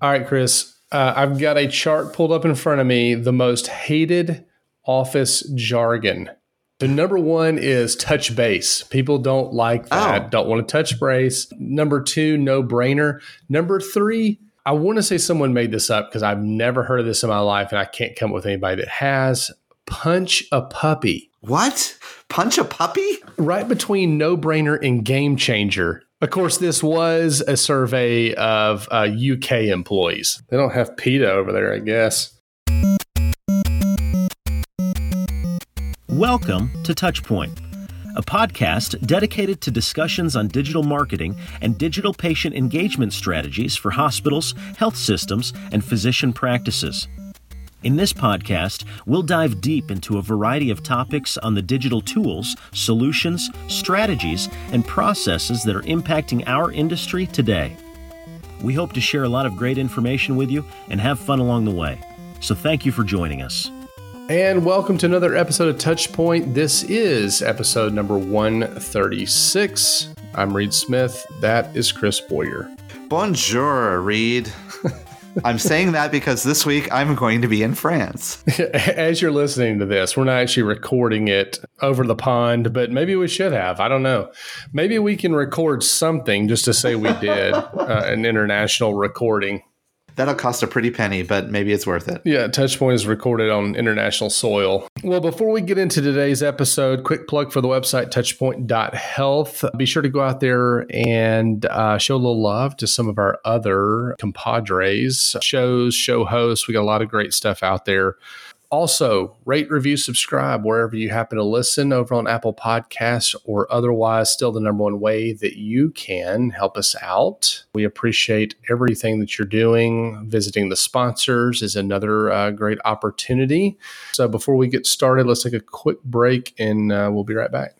All right, Chris. Uh, I've got a chart pulled up in front of me. The most hated office jargon. The number one is touch base. People don't like that. Oh. Don't want to touch base. Number two, no brainer. Number three, I want to say someone made this up because I've never heard of this in my life, and I can't come up with anybody that has. Punch a puppy. What? Punch a puppy? right between no brainer and game changer. Of course, this was a survey of uh, UK employees. They don't have PETA over there, I guess. Welcome to Touchpoint, a podcast dedicated to discussions on digital marketing and digital patient engagement strategies for hospitals, health systems, and physician practices. In this podcast, we'll dive deep into a variety of topics on the digital tools, solutions, strategies, and processes that are impacting our industry today. We hope to share a lot of great information with you and have fun along the way. So thank you for joining us. And welcome to another episode of Touchpoint. This is episode number 136. I'm Reed Smith. That is Chris Boyer. Bonjour, Reed. I'm saying that because this week I'm going to be in France. As you're listening to this, we're not actually recording it over the pond, but maybe we should have. I don't know. Maybe we can record something just to say we did uh, an international recording. That'll cost a pretty penny, but maybe it's worth it. Yeah, Touchpoint is recorded on international soil. Well, before we get into today's episode, quick plug for the website touchpoint.health. Be sure to go out there and uh, show a little love to some of our other compadres, shows, show hosts. We got a lot of great stuff out there. Also, rate, review, subscribe wherever you happen to listen over on Apple Podcasts or otherwise, still the number one way that you can help us out. We appreciate everything that you're doing. Visiting the sponsors is another uh, great opportunity. So, before we get started, let's take a quick break and uh, we'll be right back.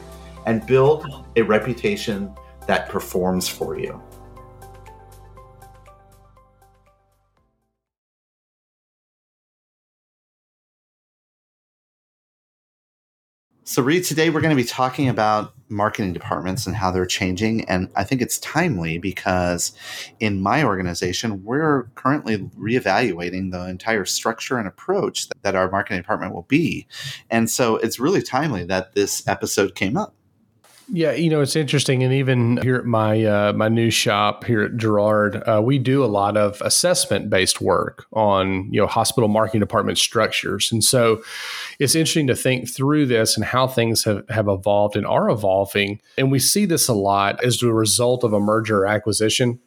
and build a reputation that performs for you. So, Reed, today we're going to be talking about marketing departments and how they're changing. And I think it's timely because in my organization, we're currently reevaluating the entire structure and approach that our marketing department will be. And so it's really timely that this episode came up. Yeah, you know it's interesting, and even here at my uh, my new shop here at Gerard, uh, we do a lot of assessment based work on you know hospital marketing department structures, and so it's interesting to think through this and how things have, have evolved and are evolving, and we see this a lot as a result of a merger or acquisition.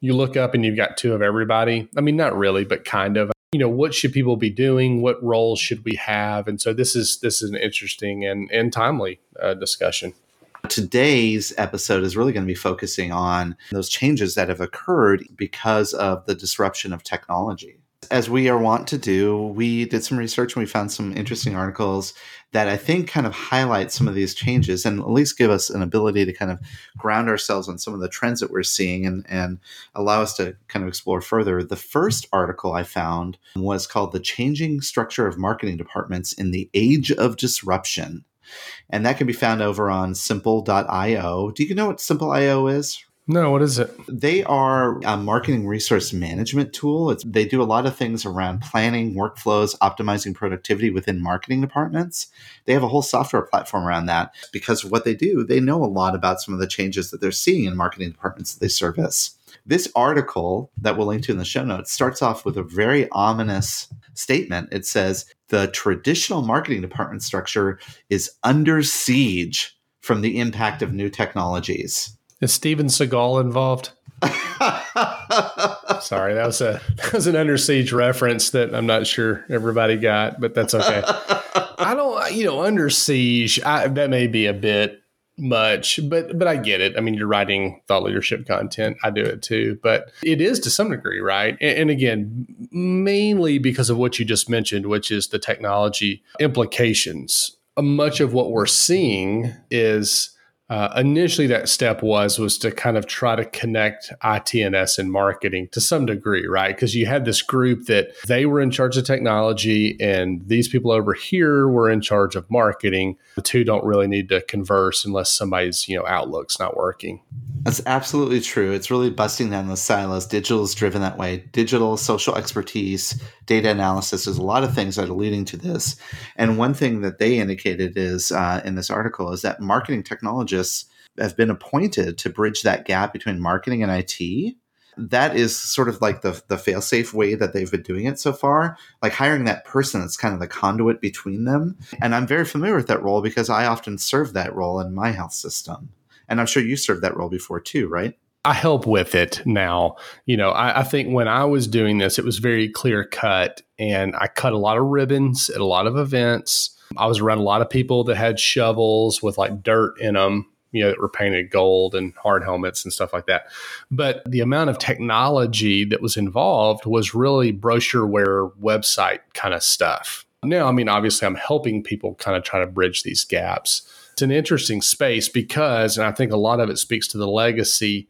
You look up and you've got two of everybody. I mean, not really, but kind of. You know, what should people be doing? What roles should we have? And so this is this is an interesting and and timely uh, discussion. Today's episode is really going to be focusing on those changes that have occurred because of the disruption of technology. As we are wont to do, we did some research and we found some interesting articles that I think kind of highlight some of these changes and at least give us an ability to kind of ground ourselves on some of the trends that we're seeing and, and allow us to kind of explore further. The first article I found was called The Changing Structure of Marketing Departments in the Age of Disruption and that can be found over on simple.io. Do you know what simple.io is? No, what is it? They are a marketing resource management tool. It's, they do a lot of things around planning, workflows, optimizing productivity within marketing departments. They have a whole software platform around that because of what they do. They know a lot about some of the changes that they're seeing in marketing departments that they service. This article that we'll link to in the show notes starts off with a very ominous statement. It says the traditional marketing department structure is under siege from the impact of new technologies. Is Steven Seagal involved? Sorry, that was a that was an under siege reference that I'm not sure everybody got, but that's okay. I don't, you know, under siege. I, that may be a bit much, but but I get it. I mean, you're writing thought leadership content. I do it too, but it is to some degree, right? And, and again, mainly because of what you just mentioned, which is the technology implications. Uh, much of what we're seeing is uh, initially that step was was to kind of try to connect ITNS and marketing to some degree, right? Because you had this group that they were in charge of technology, and these people over here were in charge of marketing. The two don't really need to converse unless somebody's you know outlook's not working. That's absolutely true. It's really busting down the silos. Digital is driven that way. Digital, social expertise, data analysis. There's a lot of things that are leading to this. And one thing that they indicated is uh, in this article is that marketing technologists have been appointed to bridge that gap between marketing and IT. That is sort of like the the failsafe way that they've been doing it so far, like hiring that person that's kind of the conduit between them. And I'm very familiar with that role because I often serve that role in my health system. And I'm sure you served that role before too, right? I help with it now. You know, I, I, think when I was doing this, it was very clear cut, and I cut a lot of ribbons at a lot of events. I was around a lot of people that had shovels with like dirt in them, you know, that were painted gold and hard helmets and stuff like that. But the amount of technology that was involved was really brochureware website kind of stuff. Now, I mean, obviously, I'm helping people kind of try to bridge these gaps it's an interesting space because, and I think a lot of it speaks to the legacy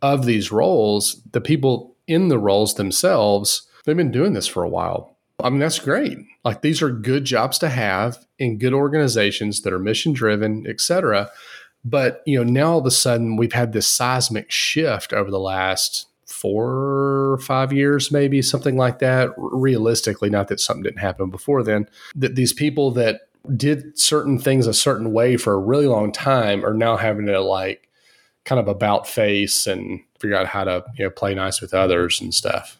of these roles. The people in the roles themselves, they've been doing this for a while. I mean, that's great. Like these are good jobs to have in good organizations that are mission driven, et cetera. But you know, now all of a sudden we've had this seismic shift over the last four or five years, maybe something like that. Realistically, not that something didn't happen before then, that these people that did certain things a certain way for a really long time are now having to like kind of about face and figure out how to you know play nice with others and stuff.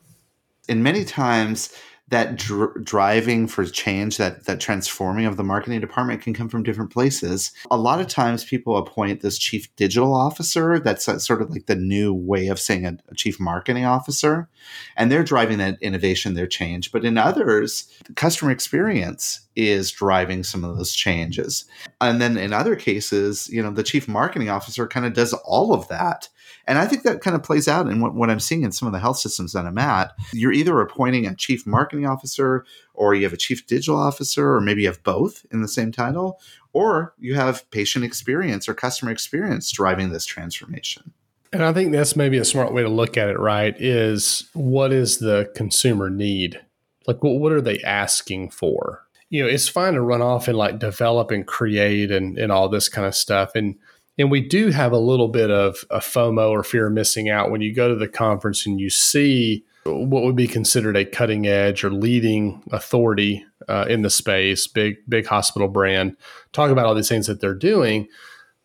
And many times that dr- driving for change, that that transforming of the marketing department can come from different places. A lot of times, people appoint this chief digital officer. That's sort of like the new way of saying a, a, chief marketing officer, and they're driving that innovation, their change. But in others, customer experience is driving some of those changes. And then in other cases, you know, the chief marketing officer kind of does all of that and I think that kind of plays out in what, what I'm seeing in some of the health systems that I'm at. You're either appointing a chief marketing officer, or you have a chief digital officer, or maybe you have both in the same title, or you have patient experience or customer experience driving this transformation. And I think that's maybe a smart way to look at it, right? Is what is the consumer need? Like, what, what are they asking for? You know, it's fine to run off and like develop and create and, and all this kind of stuff. And and we do have a little bit of a FOMO or fear of missing out when you go to the conference and you see what would be considered a cutting edge or leading authority uh, in the space, big big hospital brand, talk about all these things that they're doing.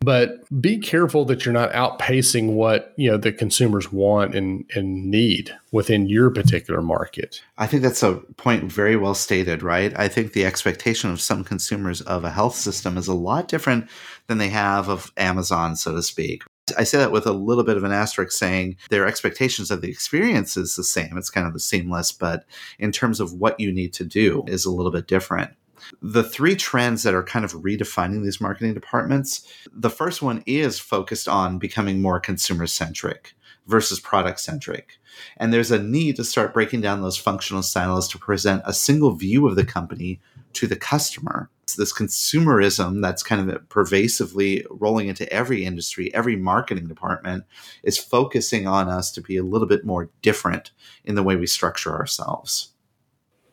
But be careful that you're not outpacing what you know the consumers want and, and need within your particular market. I think that's a point very well stated, right? I think the expectation of some consumers of a health system is a lot different than they have of Amazon, so to speak. I say that with a little bit of an asterisk saying their expectations of the experience is the same. It's kind of the seamless, but in terms of what you need to do is a little bit different. The three trends that are kind of redefining these marketing departments the first one is focused on becoming more consumer centric versus product centric. And there's a need to start breaking down those functional silos to present a single view of the company to the customer. It's this consumerism that's kind of pervasively rolling into every industry, every marketing department is focusing on us to be a little bit more different in the way we structure ourselves.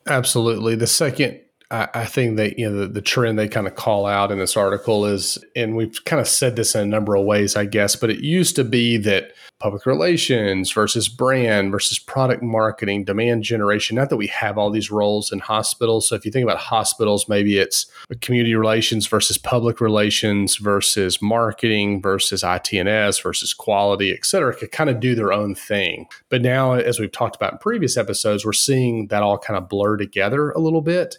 Absolutely. The second I, think that you know the, the trend they kind of call out in this article is, and we've kind of said this in a number of ways, I guess, but it used to be that public relations versus brand versus product marketing, demand generation. Not that we have all these roles in hospitals. So if you think about hospitals, maybe it's community relations versus public relations versus marketing versus ITNS versus quality, et cetera, could kind of do their own thing. But now, as we've talked about in previous episodes, we're seeing that all kind of blur together a little bit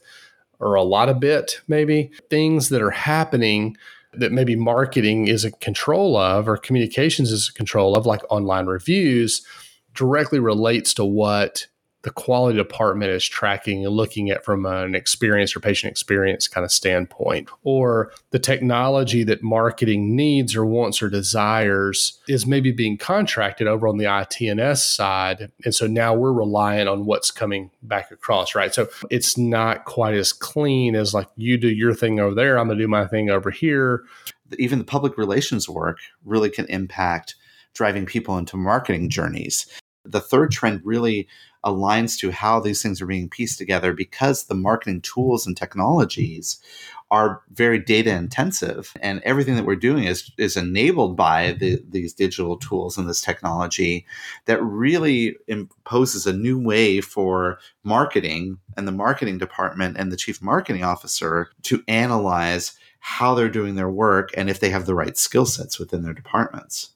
or a lot of bit, maybe things that are happening that maybe marketing is in control of or communications is in control of, like online reviews, directly relates to what the quality department is tracking and looking at from an experience or patient experience kind of standpoint, or the technology that marketing needs or wants or desires is maybe being contracted over on the ITNS side. And so now we're relying on what's coming back across, right? So it's not quite as clean as like you do your thing over there, I'm going to do my thing over here. Even the public relations work really can impact driving people into marketing journeys. The third trend really aligns to how these things are being pieced together because the marketing tools and technologies are very data intensive and everything that we're doing is is enabled by the, these digital tools and this technology that really imposes a new way for marketing and the marketing department and the chief marketing officer to analyze how they're doing their work and if they have the right skill sets within their departments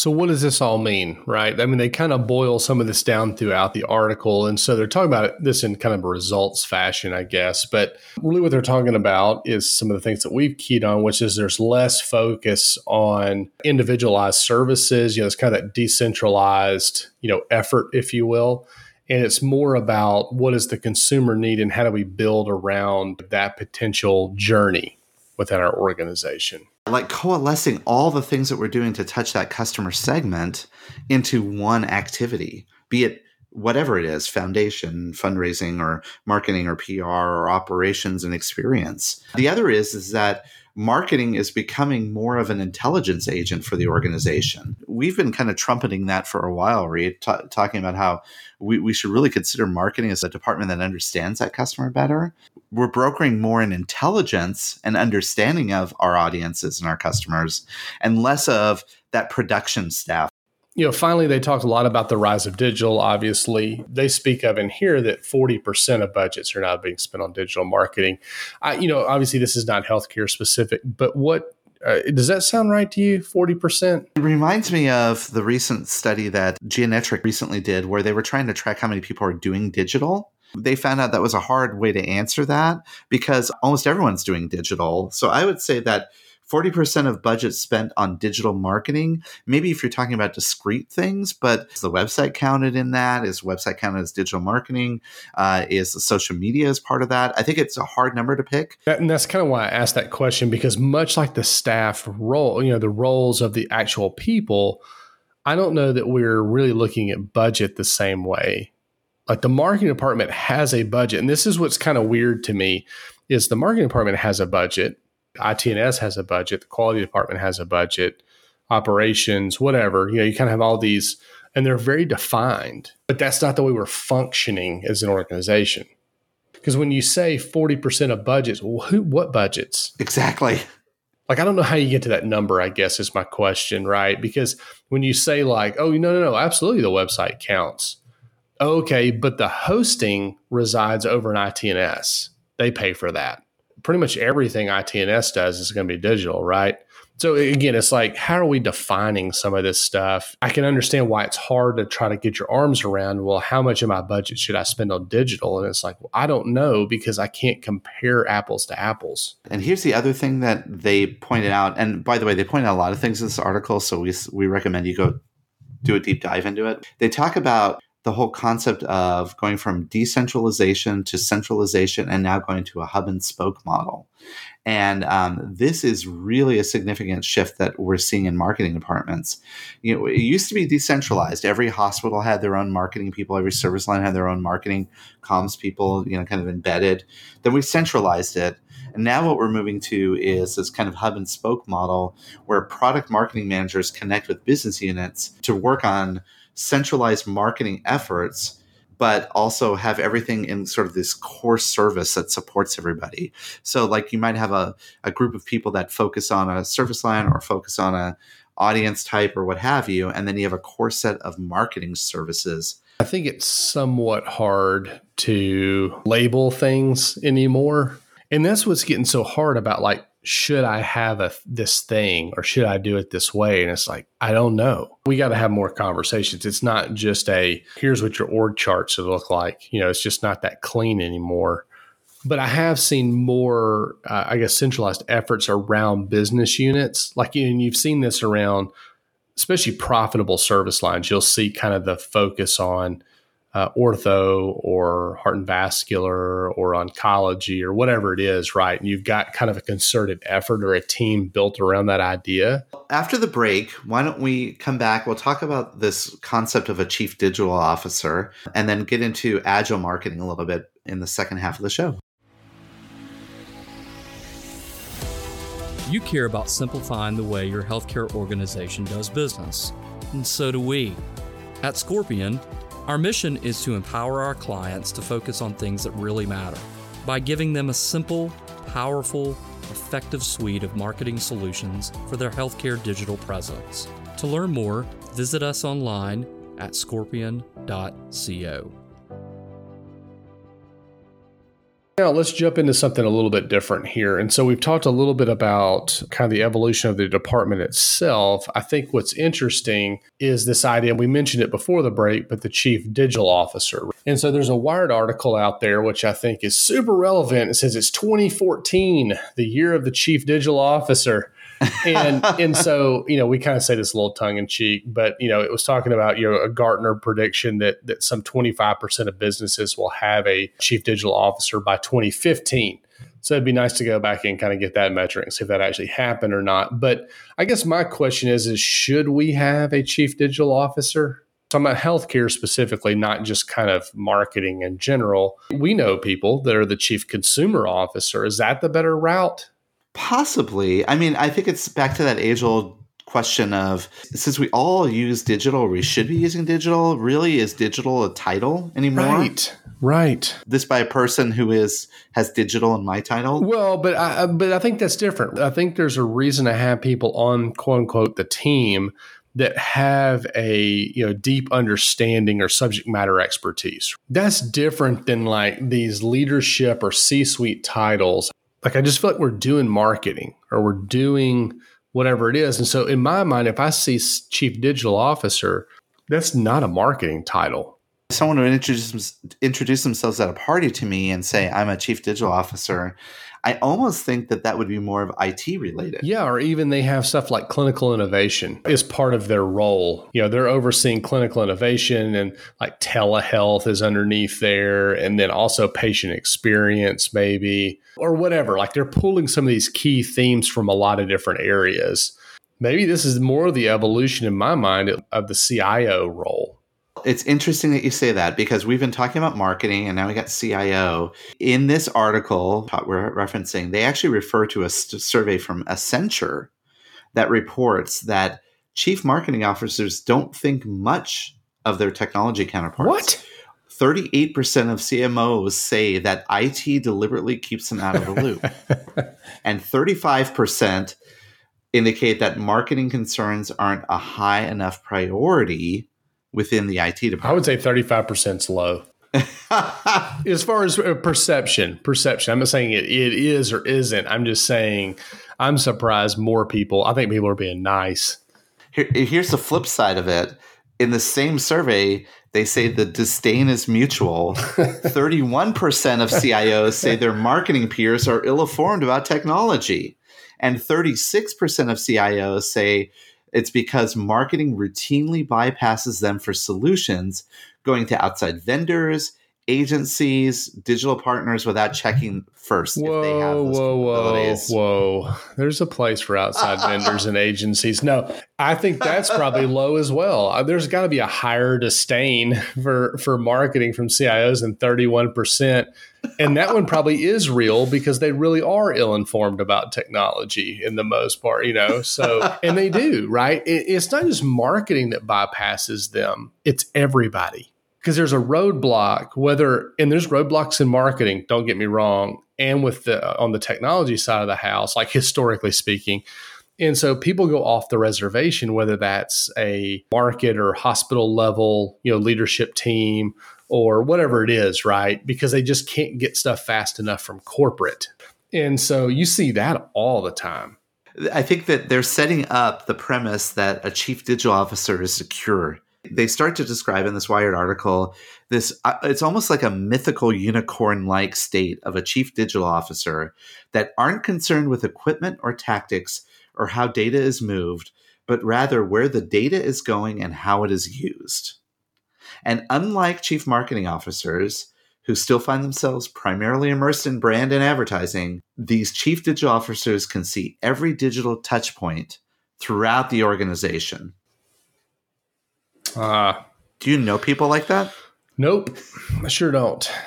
so, what does this all mean, right? I mean, they kind of boil some of this down throughout the article. And so they're talking about this in kind of a results fashion, I guess. But really, what they're talking about is some of the things that we've keyed on, which is there's less focus on individualized services. You know, it's kind of that decentralized, you know, effort, if you will. And it's more about what does the consumer need and how do we build around that potential journey within our organization like coalescing all the things that we're doing to touch that customer segment into one activity, be it whatever it is foundation fundraising or marketing or pr or operations and experience. The other is is that marketing is becoming more of an intelligence agent for the organization. We've been kind of trumpeting that for a while, Reed, t- talking about how we, we should really consider marketing as a department that understands that customer better. We're brokering more in intelligence and understanding of our audiences and our customers, and less of that production staff you know, finally, they talk a lot about the rise of digital. Obviously, they speak of in here that 40% of budgets are now being spent on digital marketing. I, you know, obviously, this is not healthcare specific, but what uh, does that sound right to you? 40%? It reminds me of the recent study that Geonetric recently did where they were trying to track how many people are doing digital. They found out that was a hard way to answer that because almost everyone's doing digital. So I would say that 40% of budget spent on digital marketing. Maybe if you're talking about discrete things, but is the website counted in that? Is website counted as digital marketing? Uh, is social media as part of that? I think it's a hard number to pick. That, and that's kind of why I asked that question because much like the staff role, you know, the roles of the actual people, I don't know that we're really looking at budget the same way. Like the marketing department has a budget, and this is what's kind of weird to me is the marketing department has a budget ITNS has a budget, the quality department has a budget, operations, whatever. You know, you kind of have all these, and they're very defined. But that's not the way we're functioning as an organization. Because when you say 40% of budgets, well, who, what budgets? Exactly. Like, I don't know how you get to that number, I guess is my question, right? Because when you say, like, oh, no, no, no, absolutely the website counts. Okay, but the hosting resides over in ITNS. They pay for that pretty much everything ITNS does is going to be digital, right? So again, it's like, how are we defining some of this stuff? I can understand why it's hard to try to get your arms around. Well, how much of my budget should I spend on digital? And it's like, well, I don't know because I can't compare apples to apples. And here's the other thing that they pointed out. And by the way, they pointed out a lot of things in this article. So we, we recommend you go do a deep dive into it. They talk about the whole concept of going from decentralization to centralization and now going to a hub and spoke model. And um, this is really a significant shift that we're seeing in marketing departments. You know, it used to be decentralized. Every hospital had their own marketing people. Every service line had their own marketing comms people. You know, kind of embedded. Then we centralized it. And now what we're moving to is this kind of hub and spoke model where product marketing managers connect with business units to work on centralized marketing efforts but also have everything in sort of this core service that supports everybody. So, like, you might have a, a group of people that focus on a service line or focus on a audience type or what have you, and then you have a core set of marketing services. I think it's somewhat hard to label things anymore. And that's what's getting so hard about like should I have a this thing or should I do it this way? And it's like, I don't know. We got to have more conversations. It's not just a here's what your org chart should look like. You know, it's just not that clean anymore. But I have seen more, uh, I guess, centralized efforts around business units. Like, and you've seen this around, especially profitable service lines. You'll see kind of the focus on uh, ortho or heart and vascular or oncology or whatever it is, right? And you've got kind of a concerted effort or a team built around that idea. After the break, why don't we come back? We'll talk about this concept of a chief digital officer and then get into agile marketing a little bit in the second half of the show. You care about simplifying the way your healthcare organization does business, and so do we. At Scorpion, our mission is to empower our clients to focus on things that really matter by giving them a simple, powerful, effective suite of marketing solutions for their healthcare digital presence. To learn more, visit us online at scorpion.co. Now, let's jump into something a little bit different here. And so, we've talked a little bit about kind of the evolution of the department itself. I think what's interesting is this idea, we mentioned it before the break, but the chief digital officer. And so, there's a Wired article out there, which I think is super relevant. It says it's 2014, the year of the chief digital officer and and so you know we kind of say this a little tongue in cheek, but you know it was talking about you know a Gartner prediction that that some 25 percent of businesses will have a chief digital officer by 2015. So it'd be nice to go back and kind of get that metric and see if that actually happened or not. But I guess my question is: is should we have a chief digital officer? talking about healthcare specifically, not just kind of marketing in general. We know people that are the chief consumer officer. Is that the better route? Possibly. I mean, I think it's back to that age old question of since we all use digital, we should be using digital. Really, is digital a title anymore? Right. Right. This by a person who is has digital in my title. Well, but I but I think that's different. I think there's a reason to have people on quote unquote the team that have a you know deep understanding or subject matter expertise. That's different than like these leadership or C-suite titles like I just feel like we're doing marketing or we're doing whatever it is. And so in my mind, if I see chief digital officer, that's not a marketing title. Someone would introduce introduce themselves at a party to me and say, "I'm a chief digital officer," I almost think that that would be more of IT related. Yeah, or even they have stuff like clinical innovation is part of their role. You know, they're overseeing clinical innovation and like telehealth is underneath there, and then also patient experience, maybe, or whatever. Like they're pulling some of these key themes from a lot of different areas. Maybe this is more the evolution in my mind of the CIO role it's interesting that you say that because we've been talking about marketing and now we got CIO. In this article we're referencing, they actually refer to a survey from Accenture that reports that chief marketing officers don't think much of their technology counterparts. What? 38% of CMOs say that IT deliberately keeps them out of the loop. and 35% indicate that marketing concerns aren't a high enough priority within the IT department. I would say 35% is low. as far as uh, perception, perception. I'm not saying it, it is or isn't. I'm just saying I'm surprised more people, I think people are being nice. Here, here's the flip side of it. In the same survey, they say the disdain is mutual. 31% of CIOs say their marketing peers are ill informed about technology. And 36% of CIOs say it's because marketing routinely bypasses them for solutions, going to outside vendors, agencies, digital partners without checking first whoa, if they have those whoa, Whoa, whoa. There's a place for outside vendors and agencies. No, I think that's probably low as well. Uh, there's got to be a higher disdain for, for marketing from CIOs than 31%. And that one probably is real because they really are ill informed about technology in the most part, you know? So, and they do, right? It, it's not just marketing that bypasses them, it's everybody because there's a roadblock whether and there's roadblocks in marketing don't get me wrong and with the uh, on the technology side of the house like historically speaking. And so people go off the reservation whether that's a market or hospital level you know leadership team or whatever it is right? Because they just can't get stuff fast enough from corporate. And so you see that all the time. I think that they're setting up the premise that a chief digital officer is secure they start to describe in this Wired article this uh, it's almost like a mythical unicorn like state of a chief digital officer that aren't concerned with equipment or tactics or how data is moved, but rather where the data is going and how it is used. And unlike chief marketing officers, who still find themselves primarily immersed in brand and advertising, these chief digital officers can see every digital touch point throughout the organization. Uh, Do you know people like that? Nope, I sure don't.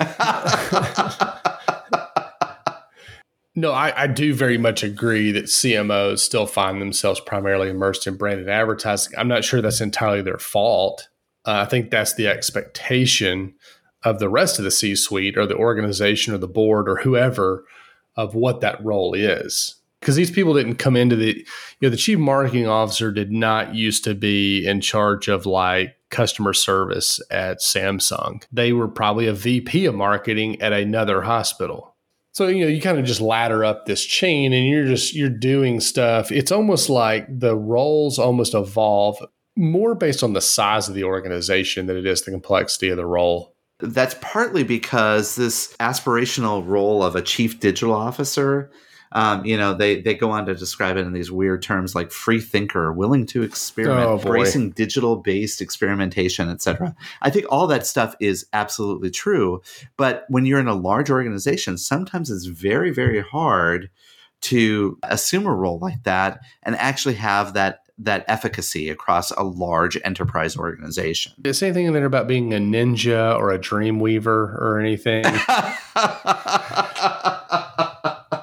no, I, I, do very much agree that CMOs still find themselves primarily immersed in branded advertising. I'm not sure that's entirely their fault. Uh, I think that's the expectation of the rest of the C suite or the organization or the board or whoever of what that role is because these people didn't come into the you know the chief marketing officer did not used to be in charge of like customer service at Samsung. They were probably a VP of marketing at another hospital. So you know you kind of just ladder up this chain and you're just you're doing stuff. It's almost like the roles almost evolve more based on the size of the organization than it is the complexity of the role. That's partly because this aspirational role of a chief digital officer um, you know, they they go on to describe it in these weird terms like free thinker, willing to experiment, oh, embracing digital based experimentation, etc. I think all that stuff is absolutely true. But when you're in a large organization, sometimes it's very very hard to assume a role like that and actually have that that efficacy across a large enterprise organization. Is anything in there about being a ninja or a dream weaver or anything?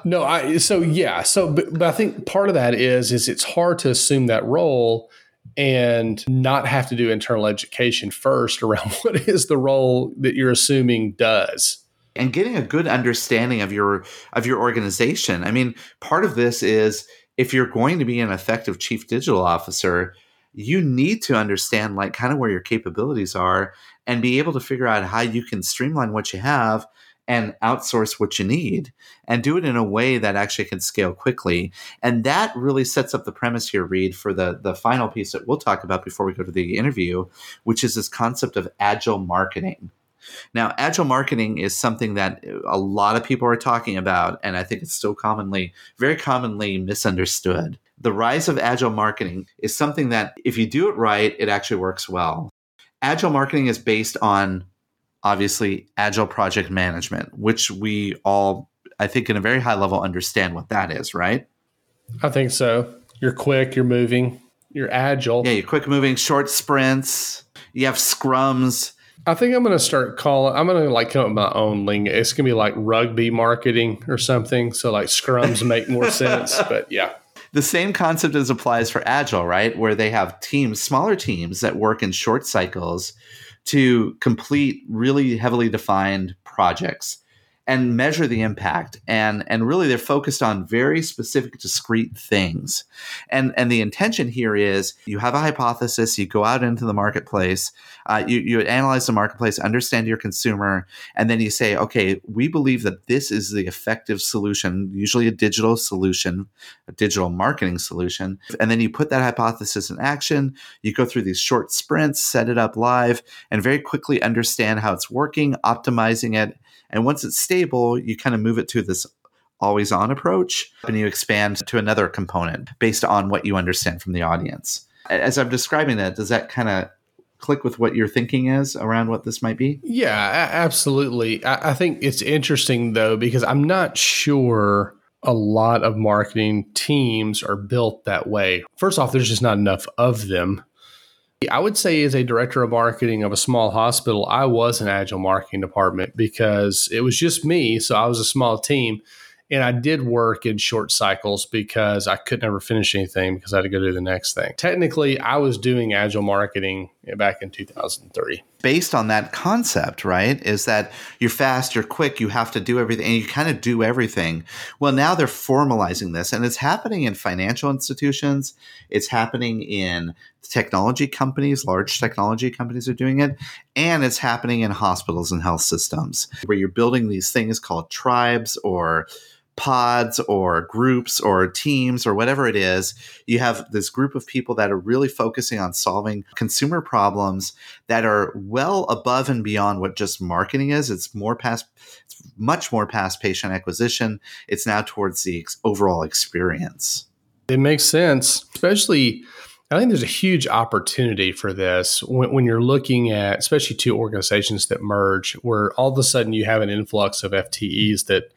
no, I so yeah, so but, but I think part of that is is it's hard to assume that role and not have to do internal education first around what is the role that you're assuming does. And getting a good understanding of your of your organization. I mean part of this is if you're going to be an effective chief digital officer you need to understand like kind of where your capabilities are and be able to figure out how you can streamline what you have and outsource what you need and do it in a way that actually can scale quickly. And that really sets up the premise here, Reed, for the, the final piece that we'll talk about before we go to the interview, which is this concept of agile marketing. Now, agile marketing is something that a lot of people are talking about, and I think it's still commonly, very commonly misunderstood. The rise of agile marketing is something that, if you do it right, it actually works well. Agile marketing is based on obviously agile project management, which we all, I think, in a very high level, understand what that is, right? I think so. You're quick, you're moving, you're agile. Yeah, you're quick moving, short sprints, you have scrums. I think I'm going to start calling. I'm going to like come up with my own lingo. It's going to be like rugby marketing or something. So like scrums make more sense. But yeah, the same concept as applies for agile, right? Where they have teams, smaller teams that work in short cycles to complete really heavily defined projects and measure the impact and and really they're focused on very specific discrete things. And and the intention here is you have a hypothesis you go out into the marketplace uh, you, you analyze the marketplace understand your consumer and then you say okay we believe that this is the effective solution usually a digital solution a digital marketing solution. And then you put that hypothesis in action you go through these short sprints set it up live and very quickly understand how it's working optimizing it and once it's stable, you kind of move it to this always on approach and you expand to another component based on what you understand from the audience. As I'm describing that, does that kind of click with what your thinking is around what this might be? Yeah, absolutely. I, I think it's interesting though, because I'm not sure a lot of marketing teams are built that way. First off, there's just not enough of them I would say, as a director of marketing of a small hospital, I was an agile marketing department because it was just me. So I was a small team. And I did work in short cycles because I could never finish anything because I had to go do the next thing. Technically, I was doing agile marketing back in 2003. Based on that concept, right, is that you're fast, you're quick, you have to do everything, and you kind of do everything. Well, now they're formalizing this, and it's happening in financial institutions, it's happening in technology companies, large technology companies are doing it, and it's happening in hospitals and health systems where you're building these things called tribes or pods or groups or teams or whatever it is, you have this group of people that are really focusing on solving consumer problems that are well above and beyond what just marketing is. It's more past, it's much more past patient acquisition. It's now towards the overall experience. It makes sense, especially. I think there's a huge opportunity for this when, when, you're looking at, especially two organizations that merge, where all of a sudden you have an influx of FTEs that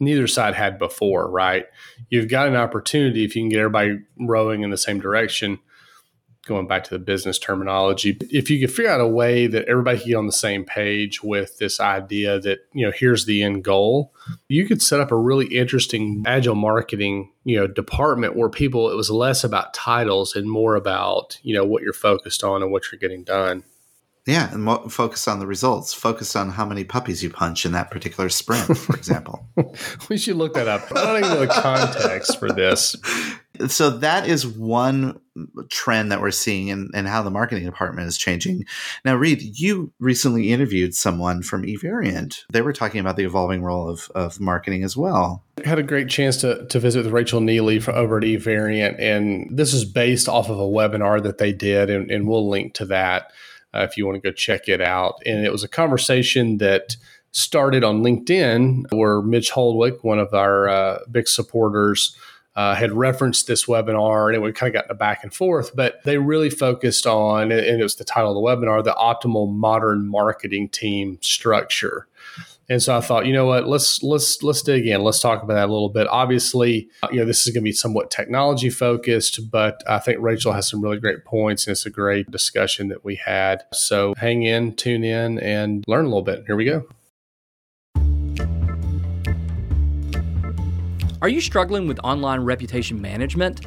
neither side had before, right? You've got an opportunity if you can get everybody rowing in the same direction. Going back to the business terminology, if you could figure out a way that everybody can get on the same page with this idea that, you know, here's the end goal, you could set up a really interesting agile marketing, you know, department where people, it was less about titles and more about, you know, what you're focused on and what you're getting done. Yeah, and mo- focus on the results. Focus on how many puppies you punch in that particular sprint, for example. we should look that up. I don't even know the context for this. So that is one trend that we're seeing and in, in how the marketing department is changing. Now, Reed, you recently interviewed someone from eVariant. They were talking about the evolving role of, of marketing as well. I had a great chance to, to visit with Rachel Neeley from over at eVariant, and this is based off of a webinar that they did, and, and we'll link to that uh, if you want to go check it out. And it was a conversation that started on LinkedIn where Mitch Holdwick, one of our uh, big supporters, uh, had referenced this webinar and it kind of got back and forth, but they really focused on, and it was the title of the webinar, the optimal modern marketing team structure. And so I thought, you know what, let's let's let's dig in. Let's talk about that a little bit. Obviously, you know, this is going to be somewhat technology focused, but I think Rachel has some really great points, and it's a great discussion that we had. So hang in, tune in, and learn a little bit. Here we go. Are you struggling with online reputation management?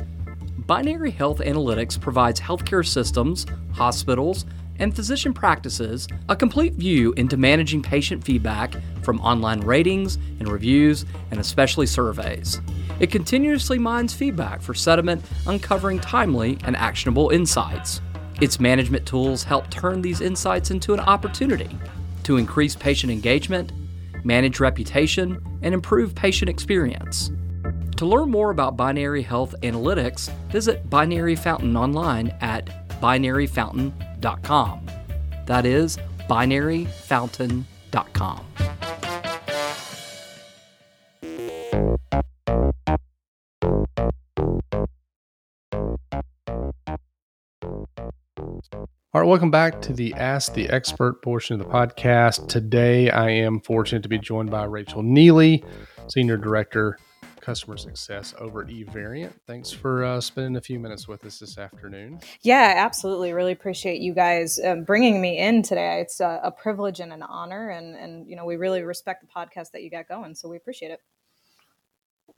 Binary Health Analytics provides healthcare systems, hospitals, and physician practices a complete view into managing patient feedback from online ratings and reviews and especially surveys. It continuously mines feedback for sentiment, uncovering timely and actionable insights. Its management tools help turn these insights into an opportunity to increase patient engagement, manage reputation, and improve patient experience. To learn more about Binary Health Analytics, visit Binary Fountain online at binaryfountain.com binaryfountain.com. That is binaryfountain.com. All right, welcome back to the Ask the Expert portion of the podcast. Today, I am fortunate to be joined by Rachel Neeley, Senior Director customer success over eVariant. Thanks for uh, spending a few minutes with us this afternoon. Yeah, absolutely. Really appreciate you guys um, bringing me in today. It's a, a privilege and an honor, and and you know we really respect the podcast that you got going, so we appreciate it.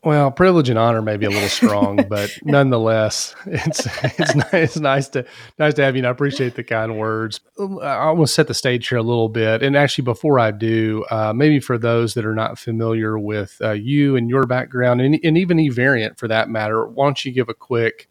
Well, privilege and honor may be a little strong, but nonetheless, it's it's nice, it's nice to nice to have you. And I appreciate the kind words. I want to set the stage here a little bit, and actually, before I do, uh, maybe for those that are not familiar with uh, you and your background, and, and even eVariant for that matter, why don't you give a quick,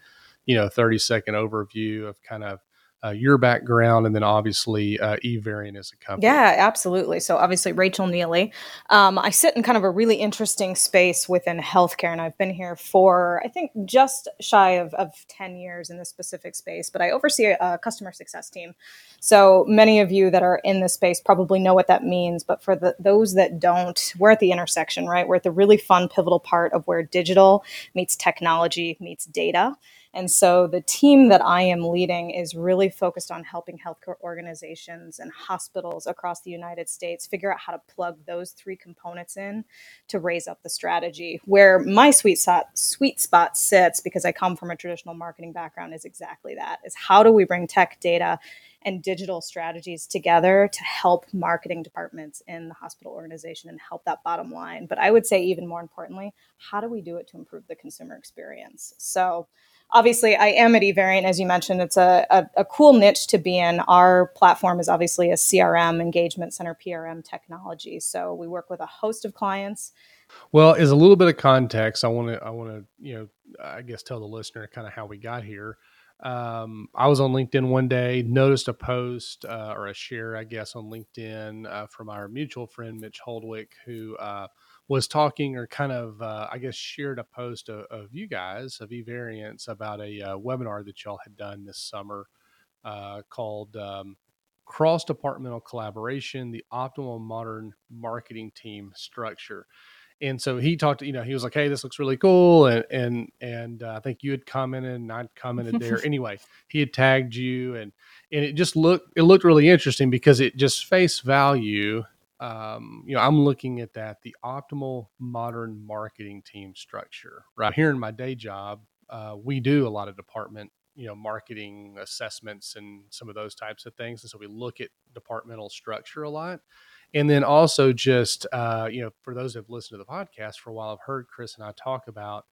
you know, thirty second overview of kind of uh, your background, and then obviously uh, eVariant as a company. Yeah, absolutely. So obviously Rachel Neeley. Um, I sit in kind of a really interesting space within healthcare, and I've been here for I think just shy of, of ten years in this specific space. But I oversee a, a customer success team. So many of you that are in this space probably know what that means. But for the, those that don't, we're at the intersection, right? We're at the really fun, pivotal part of where digital meets technology meets data. And so the team that I am leading is really focused on helping healthcare organizations and hospitals across the United States figure out how to plug those three components in to raise up the strategy. Where my sweet spot, sweet spot sits, because I come from a traditional marketing background, is exactly that: is how do we bring tech data and digital strategies together to help marketing departments in the hospital organization and help that bottom line. But I would say, even more importantly, how do we do it to improve the consumer experience? So obviously I am at eVariant, as you mentioned. It's a, a, a, cool niche to be in. Our platform is obviously a CRM, engagement center PRM technology. So we work with a host of clients. Well, as a little bit of context, I want to I want to you know I guess tell the listener kind of how we got here. Um, I was on LinkedIn one day, noticed a post uh, or a share, I guess, on LinkedIn uh, from our mutual friend Mitch Holdwick, who uh, was talking or kind of, uh, I guess, shared a post of, of you guys of eVariants about a uh, webinar that y'all had done this summer uh, called um, Cross Departmental Collaboration: The Optimal Modern Marketing Team Structure. And so he talked you know he was like hey this looks really cool and and and uh, i think you had commented and i commented there. Anyway he had tagged you and and it just looked it looked really interesting because it just face value um, you know i'm looking at that the optimal modern marketing team structure right? Here in my day job uh, we do a lot of department you know marketing assessments and some of those types of things and so we look at departmental structure a lot. And then also just uh, you know for those who've listened to the podcast for a while i've heard chris and i talk about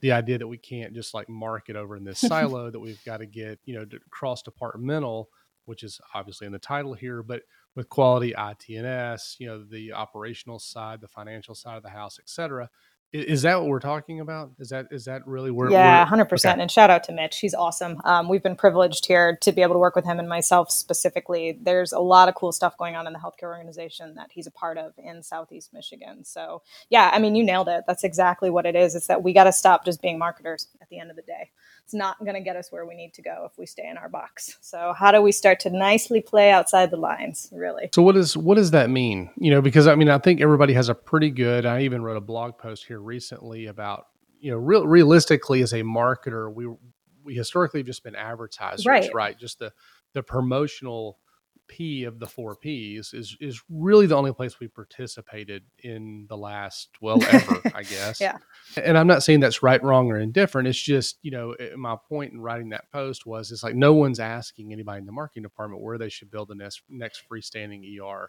the idea that we can't just like market over in this silo that we've got to get you know cross departmental which is obviously in the title here but with quality itns you know the operational side the financial side of the house et cetera is that what we're talking about? Is that is that really where? Yeah, hundred percent. And shout out to Mitch. He's awesome. Um, we've been privileged here to be able to work with him and myself specifically. There's a lot of cool stuff going on in the healthcare organization that he's a part of in Southeast Michigan. So yeah, I mean, you nailed it. That's exactly what it is. It's that we got to stop just being marketers at the end of the day it's not going to get us where we need to go if we stay in our box. So how do we start to nicely play outside the lines, really? So what is what does that mean? You know, because I mean, I think everybody has a pretty good. I even wrote a blog post here recently about you know, real realistically as a marketer, we we historically have just been advertisers, right? right? Just the the promotional P of the four P's is is really the only place we participated in the last well ever, I guess. Yeah. And I'm not saying that's right, wrong, or indifferent. It's just you know my point in writing that post was it's like no one's asking anybody in the marketing department where they should build the next next freestanding ER,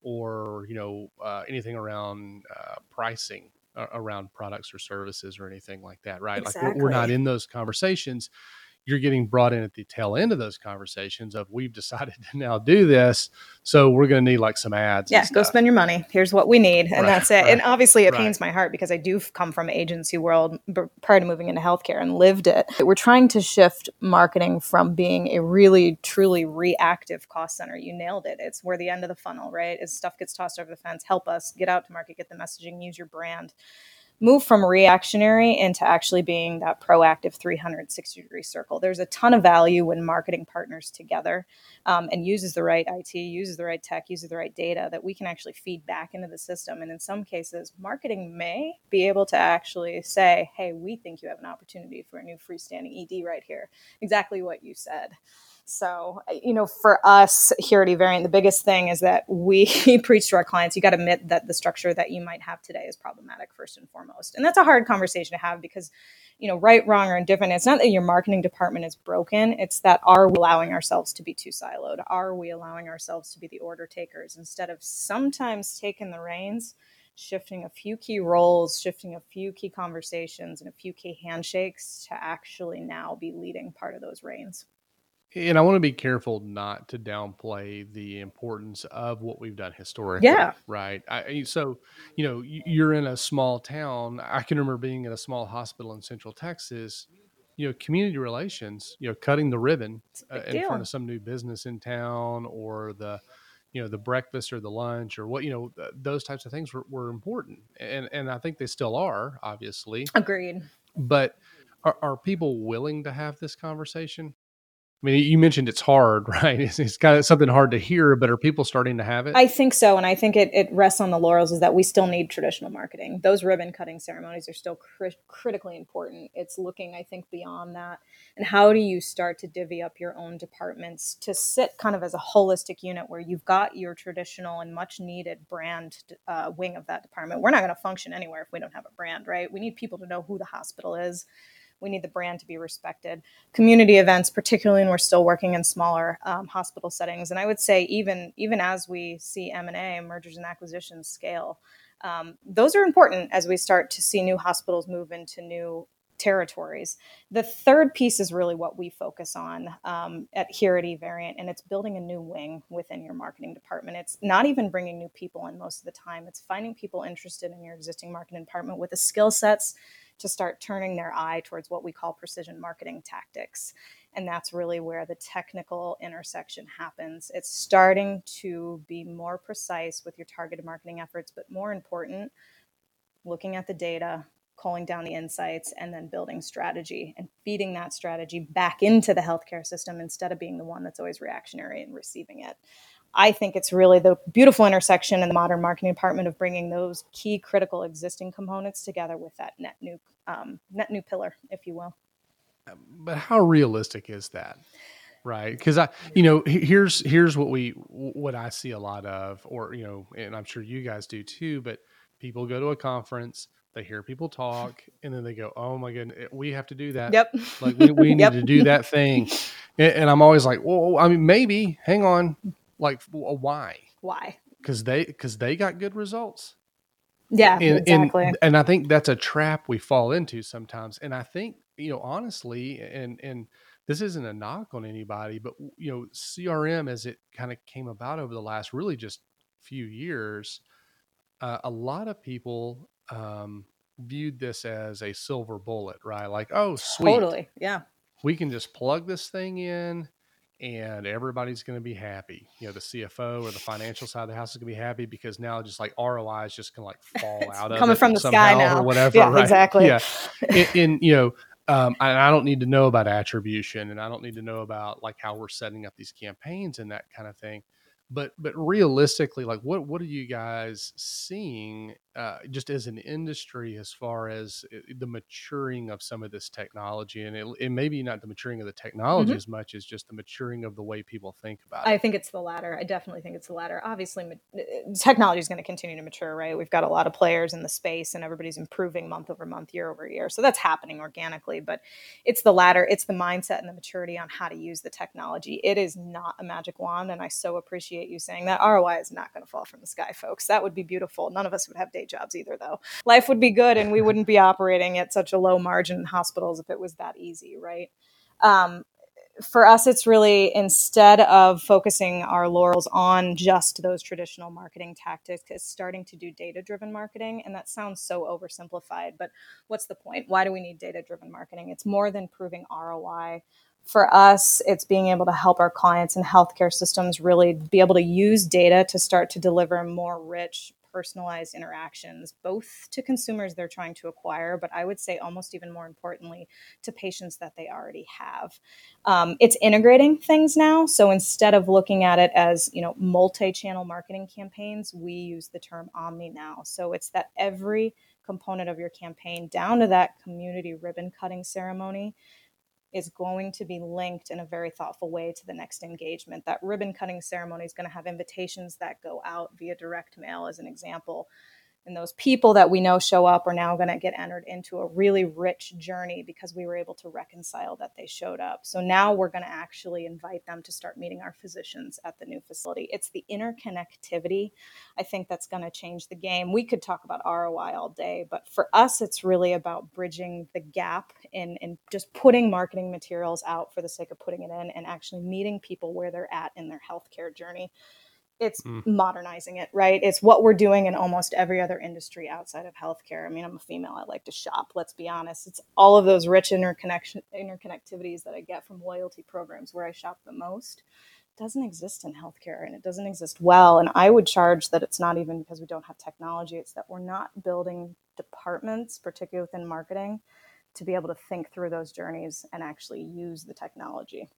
or you know uh, anything around uh, pricing uh, around products or services or anything like that, right? Exactly. Like we're, we're not in those conversations you're getting brought in at the tail end of those conversations of we've decided to now do this so we're going to need like some ads yeah go spend your money. Here's what we need and right, that's it. Right, and obviously it right. pains my heart because i do come from agency world prior to moving into healthcare and lived it. We're trying to shift marketing from being a really truly reactive cost center. You nailed it. It's where the end of the funnel right? As stuff gets tossed over the fence. Help us get out to market get the messaging use your brand move from reactionary into actually being that proactive 360 degree circle. There's a ton of value when marketing partners together um, and uses the right IT, uses the right tech, uses the right data that we can actually feed back into the system. And in some cases, marketing may be able to actually say, hey, we think you have an opportunity for a new freestanding ED right here. Exactly what you said. So, you know, for us here at Evariant, the biggest thing is that we preach to our clients, you got to admit that the structure that you might have today is problematic first and foremost. And that's a hard conversation to have because, you know, right, wrong, or indifferent, it's not that your marketing department is broken. It's that are we allowing ourselves to be too siloed? Are we allowing ourselves to be the order takers instead of sometimes taking the reins? shifting a few key roles, shifting a few key conversations, and a few key handshakes to actually now be leading part of those reins and I want to be careful not to downplay the importance of what we've done historically. Yeah. Right. I, so, you know, you're in a small town. I can remember being in a small hospital in Central Texas. You know, community relations. You know, cutting the ribbon uh, in deal. front of some new business in town, or the, you know, the breakfast or the lunch or what you know, th- those types of things were, were important, and and I think they still are, obviously. Agreed. But are, are people willing to have this conversation? I mean, you mentioned it's hard, right? It's, it's kind of something hard to hear, but are people starting to have it? I think so. And I think it, it rests on the laurels is that we still need traditional marketing. Those ribbon cutting ceremonies are still cri- critically important. It's looking, I think, beyond that. And how do you start to divvy up your own departments to sit kind of as a holistic unit where you've got your traditional and much needed brand uh, wing of that department? We're not going to function anywhere if we don't have a brand, right? We need people to know who the hospital is we need the brand to be respected. Community events, particularly when we're still working in smaller um, hospital settings, and I would say even even as we see M and A, mergers and acquisitions scale, um, those are important as we start to see new hospitals move into new territories. The third piece is really what we focus on um, at here at Evariant, and it's building a new wing within your marketing department. It's not even bringing new people in most of the time. It's finding people interested in your existing marketing department with the skill sets to start turning their eye towards what we call precision marketing tactics. And that's really where the technical intersection happens. It's starting to be more precise with your targeted marketing efforts, but more important, looking at the data, calling down the insights, and then building strategy and feeding that strategy back into the healthcare system instead of being the one that's always reactionary and receiving it. I think it's really the beautiful intersection in the modern marketing department of bringing those key critical existing components together with that net new um, net new pillar, if you will. But how realistic is that? Right, because I, you know, here's here's what we what I see a lot of, or you know, and I'm sure you guys do too. But people go to a conference, they hear people talk and then they go oh my goodness eh, we have to do that yep like we, we need yep. to do that thing and, and, i'm always like well i mean maybe hang on like why why because they because they got good results yeah and, exactly and, and i think that's a trap we fall into sometimes and i think you know honestly and and this isn't a knock on anybody but you know crm as it kind of came about over the last really just few years uh, a lot of people um, viewed this as a silver bullet, right? Like, oh, sweet. Totally. Yeah. We can just plug this thing in and everybody's going to be happy. You know, the CFO or the financial side of the house is going to be happy because now just like ROI is just going to like fall out of coming from the sky now or whatever. Yeah, right? exactly. Yeah. and, you know, um, and I don't need to know about attribution and I don't need to know about like how we're setting up these campaigns and that kind of thing but but realistically like what what are you guys seeing uh, just as an industry as far as uh, the maturing of some of this technology? And it, it maybe not the maturing of the technology mm-hmm. as much as just the maturing of the way people think about it. i think it's the latter. I definitely think it's the latter. Obviously uh, technology is going to continue to mature right? We've got a lot of players in the space and everybody's improving month over month year over year. So that's happening organically but it's the latter. It's the mindset and the maturity on how to use the technology. It is not a magic wand and i so appreciate you saying that roi is not going to fall from the sky folks that would be beautiful none of us would have day jobs either, though. Life would be good and we wouldn't be operating at such a low margin in hospitals if it was that easy, right? Um, for us, it's really instead of focusing our laurels on just those traditional marketing tactics, it's starting to do data driven marketing. And that sounds so oversimplified, but what's the point? Why do we need data driven marketing? It's more than proving ROI for us, it's being able to help our clients and healthcare systems really be able to use data to start to deliver more rich, personalized interactions, both to consumers they're trying to acquire, but I would say almost even more importantly to patients that they already have. Um, it's integrating things now. So instead of looking at it as you know multi-channel marketing campaigns, we use the term omni now. So it's that every component of your campaign down to that community ribbon cutting ceremony is going to be linked in a very thoughtful way to the next engagement. That ribbon cutting ceremony is going to have invitations that go out via direct mail, as an example. And those people that we know show up are now going to get entered into a really rich journey because we were able to reconcile that they showed up. So now we're going to actually invite them to start meeting our physicians at the new facility. It's the interconnectivity, I think, that's going to change the game. We could talk about ROI all day, but for us, it's really about bridging the gap in, in just putting marketing materials out for the sake of putting it in and actually meeting people where they're at in their healthcare journey it's mm. modernizing it, right? It's what we're doing in almost every other industry outside of healthcare. I mean, I'm a female, I like to shop, let's be honest. It's all of those rich interconnection interconnectivities that I get from loyalty programs where I shop the most doesn't exist in healthcare and it doesn't exist well. And I would charge that it's not even because we don't have technology, it's that we're not building departments, particularly within marketing, to be able to think through those journeys and actually use the technology.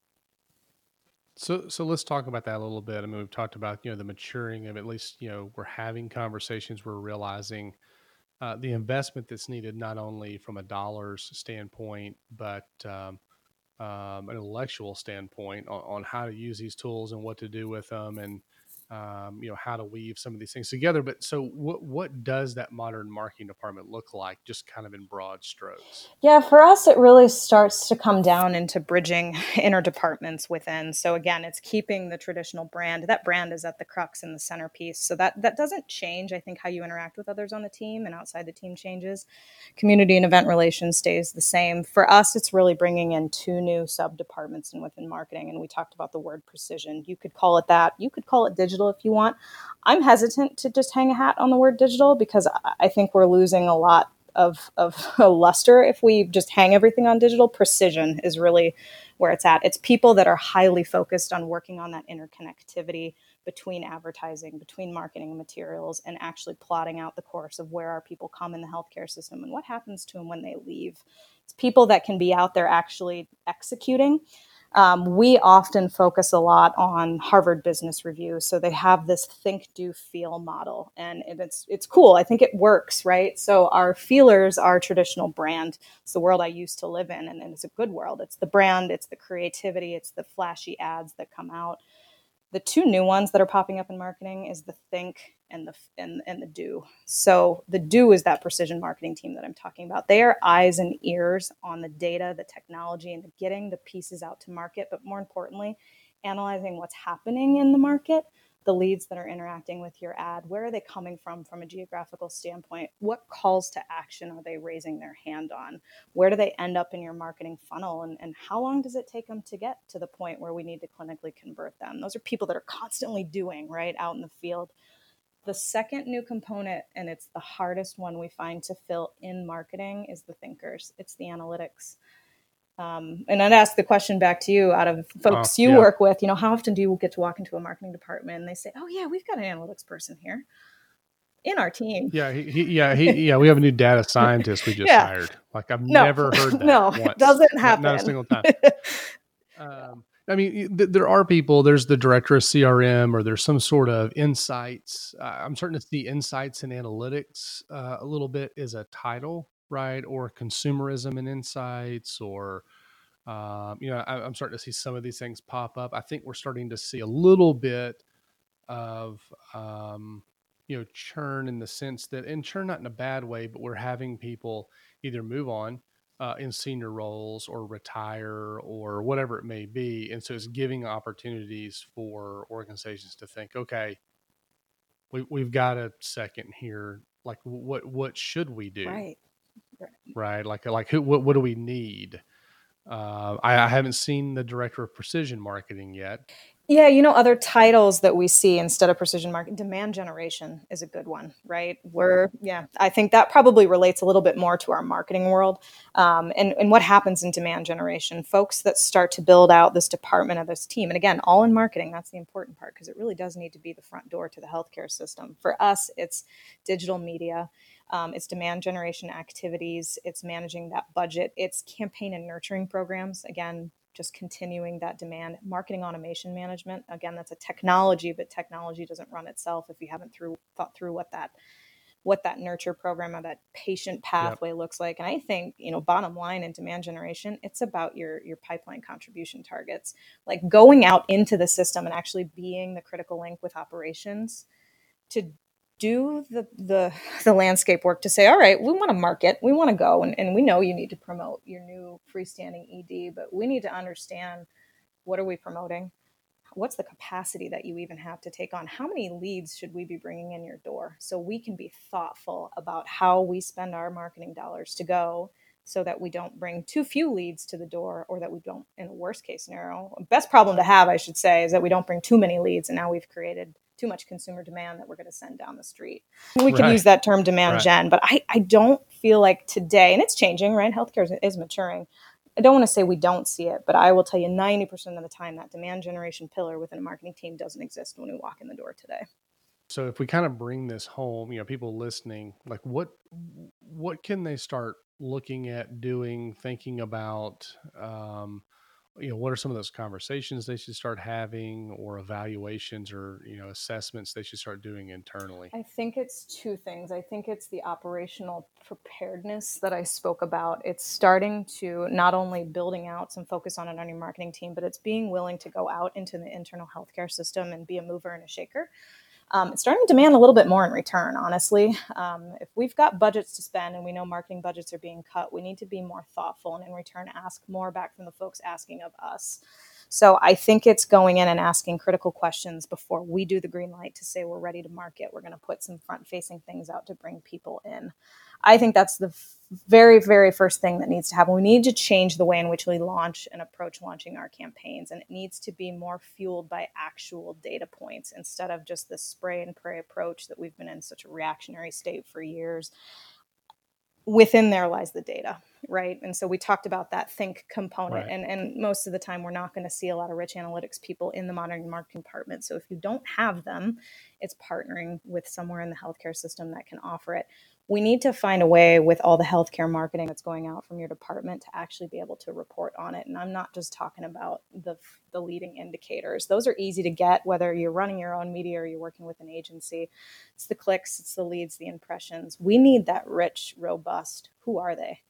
So, so let's talk about that a little bit. I mean, we've talked about you know the maturing of at least you know we're having conversations. We're realizing uh, the investment that's needed not only from a dollars standpoint, but um, um, an intellectual standpoint on, on, how to use these tools and what to do with them, and um, you know how to weave some of these things together. But so, what what does that modern marketing department look like, just kind of in broad strokes? Yeah, for us, it really starts to come down into bridging inner departments within. So again, it's keeping the traditional brand. That brand is at the crux and the centerpiece. So that that doesn't change. I think how you interact with others on the team and outside the team changes. Community and event relations stays the same. For us, it's really bringing in two new sub departments and within marketing. And we talked about the word precision. You could call it that. You could call it digital digital if you want. I'm hesitant to just hang a hat on the word digital because I think we're losing a lot of, of luster if we just hang everything on digital. Precision is really where it's at. It's people that are highly focused on working on that interconnectivity between advertising, between marketing materials, and actually plotting out the course of where our people come in the healthcare system and what happens to them when they leave. It's people that can be out there actually executing um, we often focus a lot on Harvard Business Review. So they have this think, do, feel model, and it's it's cool. I think it works, right? So our feelers are traditional brand. It's the world I used to live in, and, and it's a good world. It's the brand, it's the creativity, it's the flashy ads that come out. The two new ones that are popping up in marketing is the think and the and, and the do. So the do is that precision marketing team that I'm talking about. They are eyes and ears on the data, the technology, and the getting the pieces out to market. But more importantly, analyzing what's happening in the market the leads that are interacting with your ad where are they coming from from a geographical standpoint? What calls to action are they raising their hand on? Where do they end up in your marketing funnel and, and how long does it take them to get to the point where we need to clinically convert them? Those are people that are constantly doing right out in the field. The second new component and it's the hardest one we find to fill in marketing is the thinkers. It's the analytics um, and I'd ask the question back to you out of folks uh, you yeah. work with, you know, how often do you get to walk into a marketing department and they say, oh, yeah, we've got an analytics person here in our team. Yeah, he, he, yeah, he, yeah. We have a new data scientist we just yeah. hired. Like I've no, never heard that. No, once. it doesn't happen. Not, not a single time. um, I mean, th- there are people. There's the director of CRM, or there's some sort of insights. Uh, I'm starting to see insights and analytics uh, a little bit as a title right? Or consumerism and insights, or um, you know, I, am starting to see some of these things pop up. I think we're starting to see a little bit of um, you know churn in the sense that, and churn not in a bad way, but we're having people either move on uh, in senior roles or retire or whatever it may be, and so it's giving opportunities for organizations to think, okay, we, we've got a second here. Like, what what should we do? Right right? Like like who what what do we need? Uh, I, I haven't seen the director of precision marketing yet. Yeah, you know, other titles that we see instead of precision marketing, demand generation is a good one, right? We're, yeah, I think that probably relates a little bit more to our marketing world. Um, and, and what happens in demand generation? Folks that start to build out this department of this team, and again, all in marketing, that's the important part because it really does need to be the front door to the healthcare system. For us, it's digital media, um, it's demand generation activities, it's managing that budget, it's campaign and nurturing programs. Again, just continuing that demand. Marketing automation management, again, that's a technology, but technology doesn't run itself if you haven't through, thought through what that what that nurture program or that patient pathway yep. looks like. And I think, you know, bottom line in demand generation, it's about your your pipeline contribution targets. Like going out into the system and actually being the critical link with operations to do the, the the landscape work to say all right we want to market we want to go and, and we know you need to promote your new freestanding ed but we need to understand what are we promoting? What's the capacity that you even have to take on? How many leads should we be bringing in your door? So we can be thoughtful about how we spend our marketing dollars to go so that we don't bring too few leads to the door or that we don't in a worst case scenario best problem to have i should say is that we don't bring too many leads and now we've created too much consumer demand that we're going to send down the street. We right. can use that term demand right. gen, but I, I don't feel like today, and it's changing, right? Healthcare is, is maturing. I don't want to say we don't see it, but I will tell you 90% of the time that demand generation pillar within a marketing team doesn't exist when we walk in the door today. So if we kind of bring this home, you know, people listening, like what what can they start looking at doing, thinking about um, you know what are some of those conversations they should start having or evaluations or you know assessments they should start doing internally? I think it's two things. I think it's the operational preparedness that i spoke about. It's starting to not only building out some focus on it on your marketing team but it's being willing to go out into the internal healthcare system and be a mover and a shaker um, it's starting to demand a little bit more in return, honestly. Um, if we've got budgets to spend and we know marketing budgets are being cut, we need to be more thoughtful and in return ask more back from the folks asking of us. So I think it's going in and asking critical questions before we do the green light to say we're ready to market. We're going to put some front facing things out to bring people in. I think that's the very, very first thing that needs to happen. We need to change the way in which we launch and approach launching our campaigns. And it needs to be more fueled by actual data points instead of just the spray and pray approach that we've been in such a reactionary state for years. Within there lies the data, right? And so we talked about that think component. Right. And, and most of the time, we're not going to see a lot of rich analytics people in the modern marketing department. So if you don't have them, it's partnering with somewhere in the healthcare system that can offer it we need to find a way with all the healthcare marketing that's going out from your department to actually be able to report on it. And I'm not just talking about the, the leading indicators. Those are easy to get, whether you're running your own media or you're working with an agency. It's the clicks, it's the leads, the impressions. We need that rich, robust, who are they?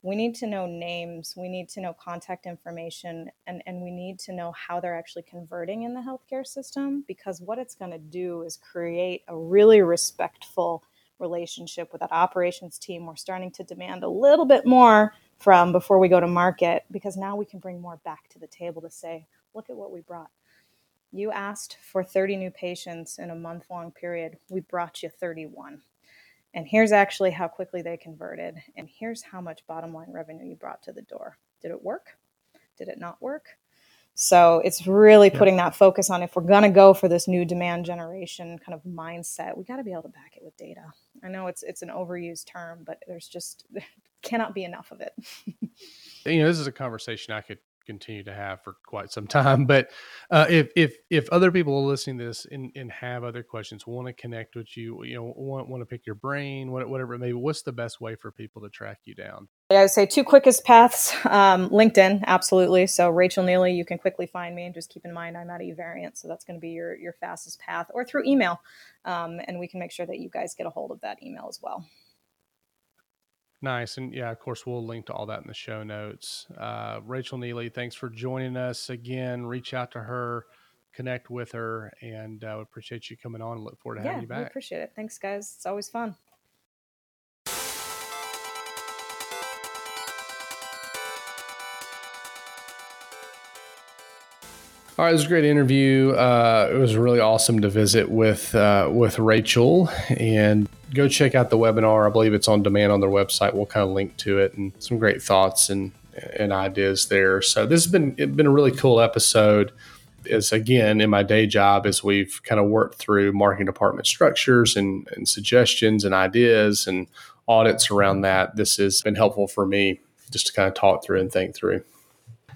We need to know names, we need to know contact information, and, and we need to know how they're actually converting in the healthcare system because what it's going to do is create a really respectful relationship with that operations team we're starting to demand a little bit more from before we go to market because now we can bring more back to the table to say look at what we brought. You asked for 30 new patients in a month long period. We brought you 31 and here's actually how quickly they converted and here's how much bottom line revenue you brought to the door. Did it work? Did it not work so it's really putting that focus on if we're going to go for this new demand generation kind of mindset, we got to be able to back it with data. I know it's it's an overused term, but there's just cannot be enough of it. you know, this is a conversation I could continue to have for quite some time. But uh, if if if other people are listening to this and, and have other questions, want to connect with you, you know, want want to pick your brain, whatever it may be, what's the best way for people to track you down? I would say two quickest paths: um, LinkedIn, absolutely. So Rachel Neeley, you can quickly find me, and just keep in mind I'm at Evariant, so that's going to be your your fastest path, or through email, um, and we can make sure that you guys get a hold of that email as well. Nice. And yeah, of course, we'll link to all that in the show notes. Uh, Rachel Neeley, thanks for joining us again. Reach out to her, connect with her, and I uh, appreciate you coming on and look forward to yeah, having you back. I appreciate it. Thanks, guys. It's always fun. All right, it was a great interview. Uh, it was really awesome to visit with uh, with Rachel, and go check out the webinar. I believe it's on demand on their website. We'll kind of link to it and some great thoughts and and ideas there. So this has been been a really cool episode. Is again in my day job as we've kind of worked through marketing department structures and, and suggestions and ideas and audits around that. This has been helpful for me just to kind of talk through and think through.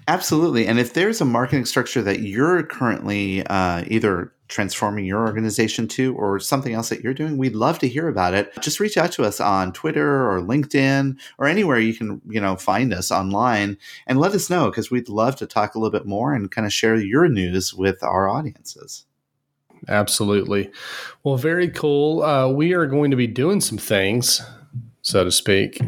Absolutely. And if there's a marketing structure that you're currently uh, either transforming your organization to or something else that you're doing, we'd love to hear about it. Just reach out to us on Twitter or LinkedIn or anywhere you can, you know, find us online and let us know because we'd love to talk a little bit more and kind of share your news with our audiences. Absolutely. Well, very cool. Uh, we are going to be doing some things, so to speak,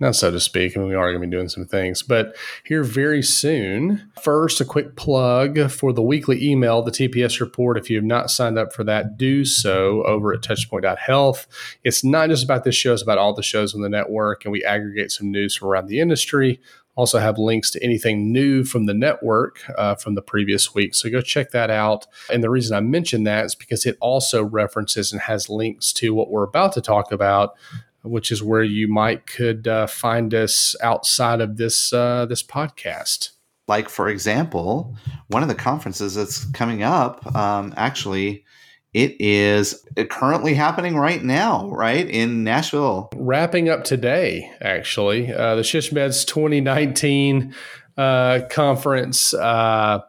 not so to speak. I mean, we are going to be doing some things, but here very soon. First, a quick plug for the weekly email, the TPS report. If you have not signed up for that, do so over at touchpoint.health. It's not just about this show, it's about all the shows on the network, and we aggregate some news from around the industry. Also, have links to anything new from the network uh, from the previous week. So go check that out. And the reason I mention that is because it also references and has links to what we're about to talk about which is where you might could uh, find us outside of this uh, this podcast. Like for example, one of the conferences that's coming up, um, actually, it is currently happening right now, right in Nashville. Wrapping up today, actually, uh, the SHSMD's 2019 uh, conference. Uh,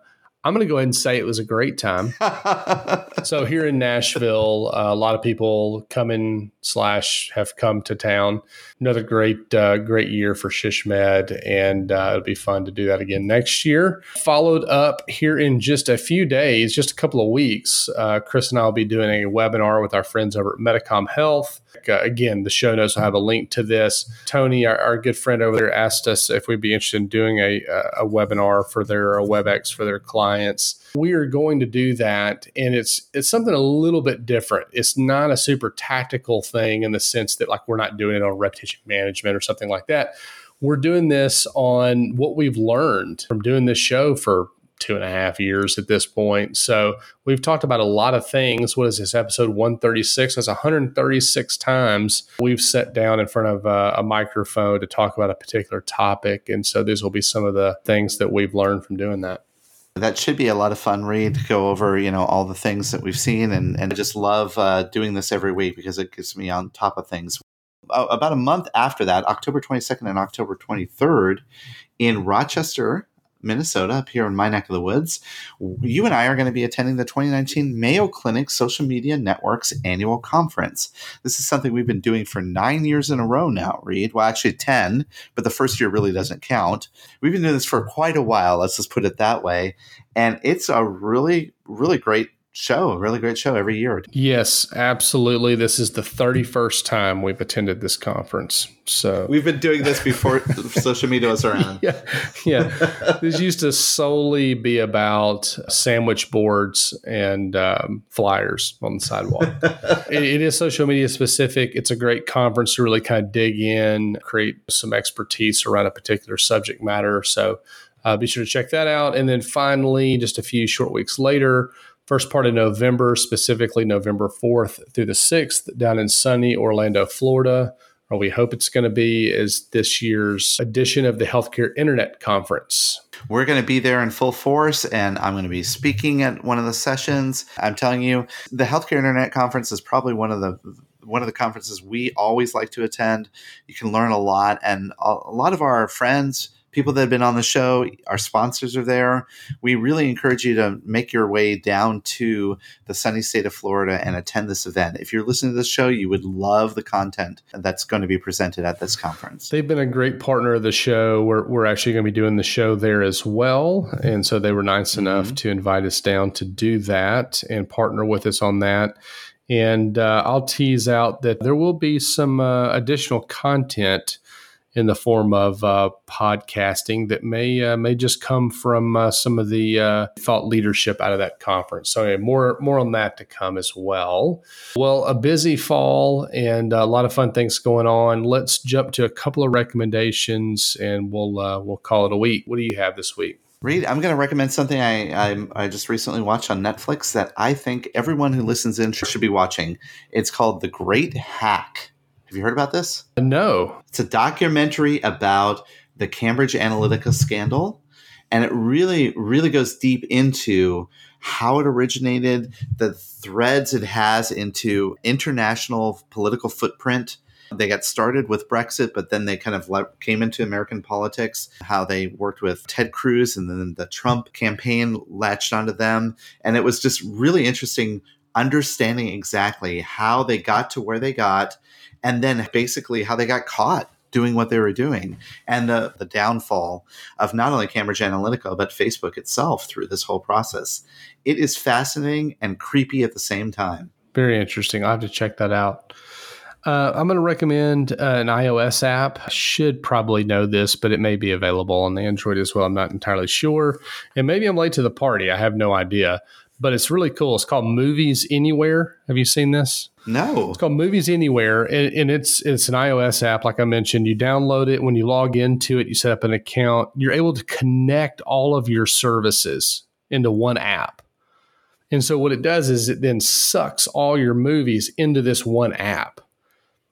I'm going to go ahead and say it was a great time. so here in Nashville, uh, a lot of people coming slash have come to town. Another great uh, great year for SHSMD, and uh, it'll be fun to do that again next year. Followed up here in just a few days, just a couple of weeks, uh, Chris and I will be doing a webinar with our friends over at Medicom Health. Uh, again, the show notes will have a link to this. Tony, our, our, good friend over there, asked us if we'd be interested in doing a, a webinar for their WebEx for their clients. We are going to do that, and it's it's something a little bit different. It's not a super tactical thing in the sense that like we're not doing it on reputation management or something like that. We're doing this on what we've learned from doing this show for two and a half years at this point. So we've talked about a lot of things. What is this episode 136? That's 136 times we've sat down in front of a, a, microphone to talk about a particular topic. And so these will be some of the things that we've learned from doing that. That should be a lot of fun Reed to go over, you know, all the things that we've seen. And, and I just love uh, doing this every week because it gets me on top of things about a month after that, October 22nd and October 23rd, in Rochester, Minnesota, up here in my neck of the woods, you and I are going to be attending the 2019 Mayo Clinic Social Media Network's annual conference. This is something we've been doing for nine years in a row now, Reed. Well, actually 10, but the first year really doesn't count. We've been doing this for quite a while, let's just put it that way. And it's a really, really great show, a really great show every year. Yes, absolutely. This is the 31st time we've attended this conference. So we've been doing this before social media was around. Yeah. Yeah. this used to solely be about sandwich boards and um, flyers on the sidewalk. it, it is social media specific. It's a great conference to really kind of dig in, create some expertise around a particular subject matter. So uh, be sure to check that out. And then finally, just a few short weeks later, first part of November, specifically November 4th through the 6th, down in sunny Orlando, Florida. Or we hope it's going to be is this year's edition of the Healthcare Internet Conference. We're going to be there in full force, and I'm going to be speaking at one of the sessions. I'm telling you, the Healthcare Internet Conference is probably one of the one of the conferences we always like to attend. You can learn a lot, and a lot of our friends people that have been on the show. Our sponsors are there. We really encourage you to make your way down to the sunny state of Florida and attend this event. If you're listening to this show, you would love the content that's going to be presented at this conference. They've been a great partner of the show. We're, we're actually going to be doing the show there as well. And so they were nice mm-hmm. enough to invite us down to do that and partner with us on that. And uh, I'll tease out that there will be some uh, additional content in the form of uh, podcasting that may uh, may just come from uh, some of the uh, thought leadership out of that conference. So anyway, more more on that to come as well. Well, a busy fall and a lot of fun things going on. Let's jump to a couple of recommendations and we'll uh, we'll call it a week. What do you have this week? Reed, I'm going to recommend something I, I, I just recently watched on Netflix that I think everyone who listens in should be watching. It's called The Great Hack. Have you heard about this? No. It's a documentary about the Cambridge Analytica scandal. And it really, really goes deep into how it originated, the threads it has into international political footprint. They got started with Brexit, but then they kind of came into American politics, how they worked with Ted Cruz and then the Trump campaign latched onto them. And it was just really interesting understanding exactly how they got to where they got and then basically how they got caught doing what they were doing and the, the downfall of not only Cambridge Analytica, but Facebook itself through this whole process. It is fascinating and creepy at the same time. Very interesting. I'll have to check that out. Uh, I'm going to recommend uh, an iOS app. I should probably know this, but it may be available on the Android as well. I'm not entirely sure. And maybe I'm late to the party. I have no idea but it's really cool. It's called Movies Anywhere. Have you seen this? No. It's called Movies Anywhere, and, and, it's it's an iOS app, like I mentioned. You download it when you log into it. You set up an account. You're able to connect all of your services into one app. And so what it does is it then sucks all your movies into this one app.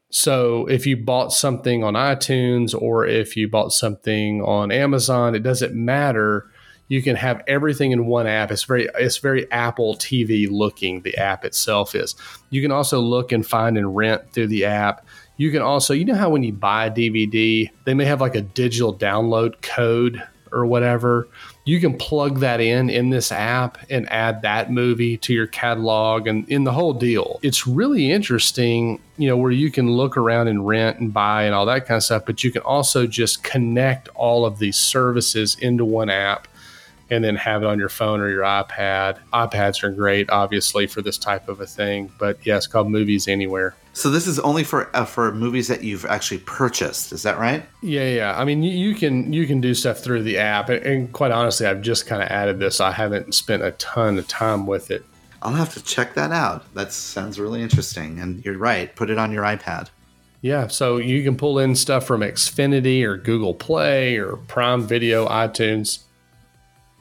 So if you bought something on iTunes or if you bought something on Amazon, it doesn't matter you can have everything in one app. It's very it's very Apple TV looking. The app itself is. You can also look and find and rent through the app. You can also, you know how when you buy a DVD, they may have like a digital download code or whatever. you can plug that in in this app and add that movie to your catalog and in the whole deal. It's really interesting, you know, where you can look around and rent and buy and all that kind of stuff, but you can also just connect all of these services into one app and then have it on your phone or your iPad. iPads are great, obviously, for this type of a thing. But yeah, it's called Movies Anywhere. So this is only for uh, for movies that you've actually purchased. Is that right? Yeah, yeah. I mean, you, you can you can do stuff through the app, and, and quite honestly, I've just kind of added this. I haven't spent a ton of time with it. I'll have to check that out. That sounds really interesting. And you're right. Put it on your iPad. Yeah, so you can pull in stuff from Xfinity or Google Play or Prime Video, iTunes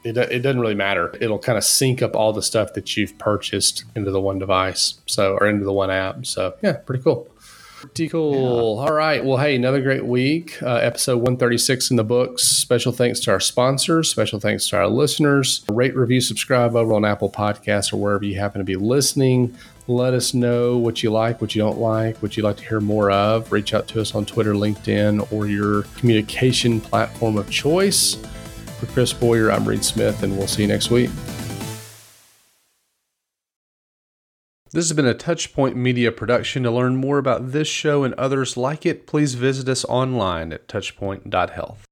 it, it doesn't really matter. It'll kind of sync up all the stuff that you've purchased into the one device, so or into the one app. So yeah, pretty cool. Pretty cool. Yeah. All right. Well, hey, another great week. Uh, episode 136 in the books. Special thanks to our sponsors. Special thanks to our listeners. Rate, review, subscribe over on Apple Podcasts or wherever you happen to be listening. Let us know what you like, what you don't like, what you'd like to hear more of. Reach out to us on Twitter, LinkedIn, or your communication platform of choice. For Chris Boyer, I'm Reed Smith, and we'll see you next week. This has been a Touchpoint Media production. To learn more about this show and others like it, please visit us online at touchpoint.health.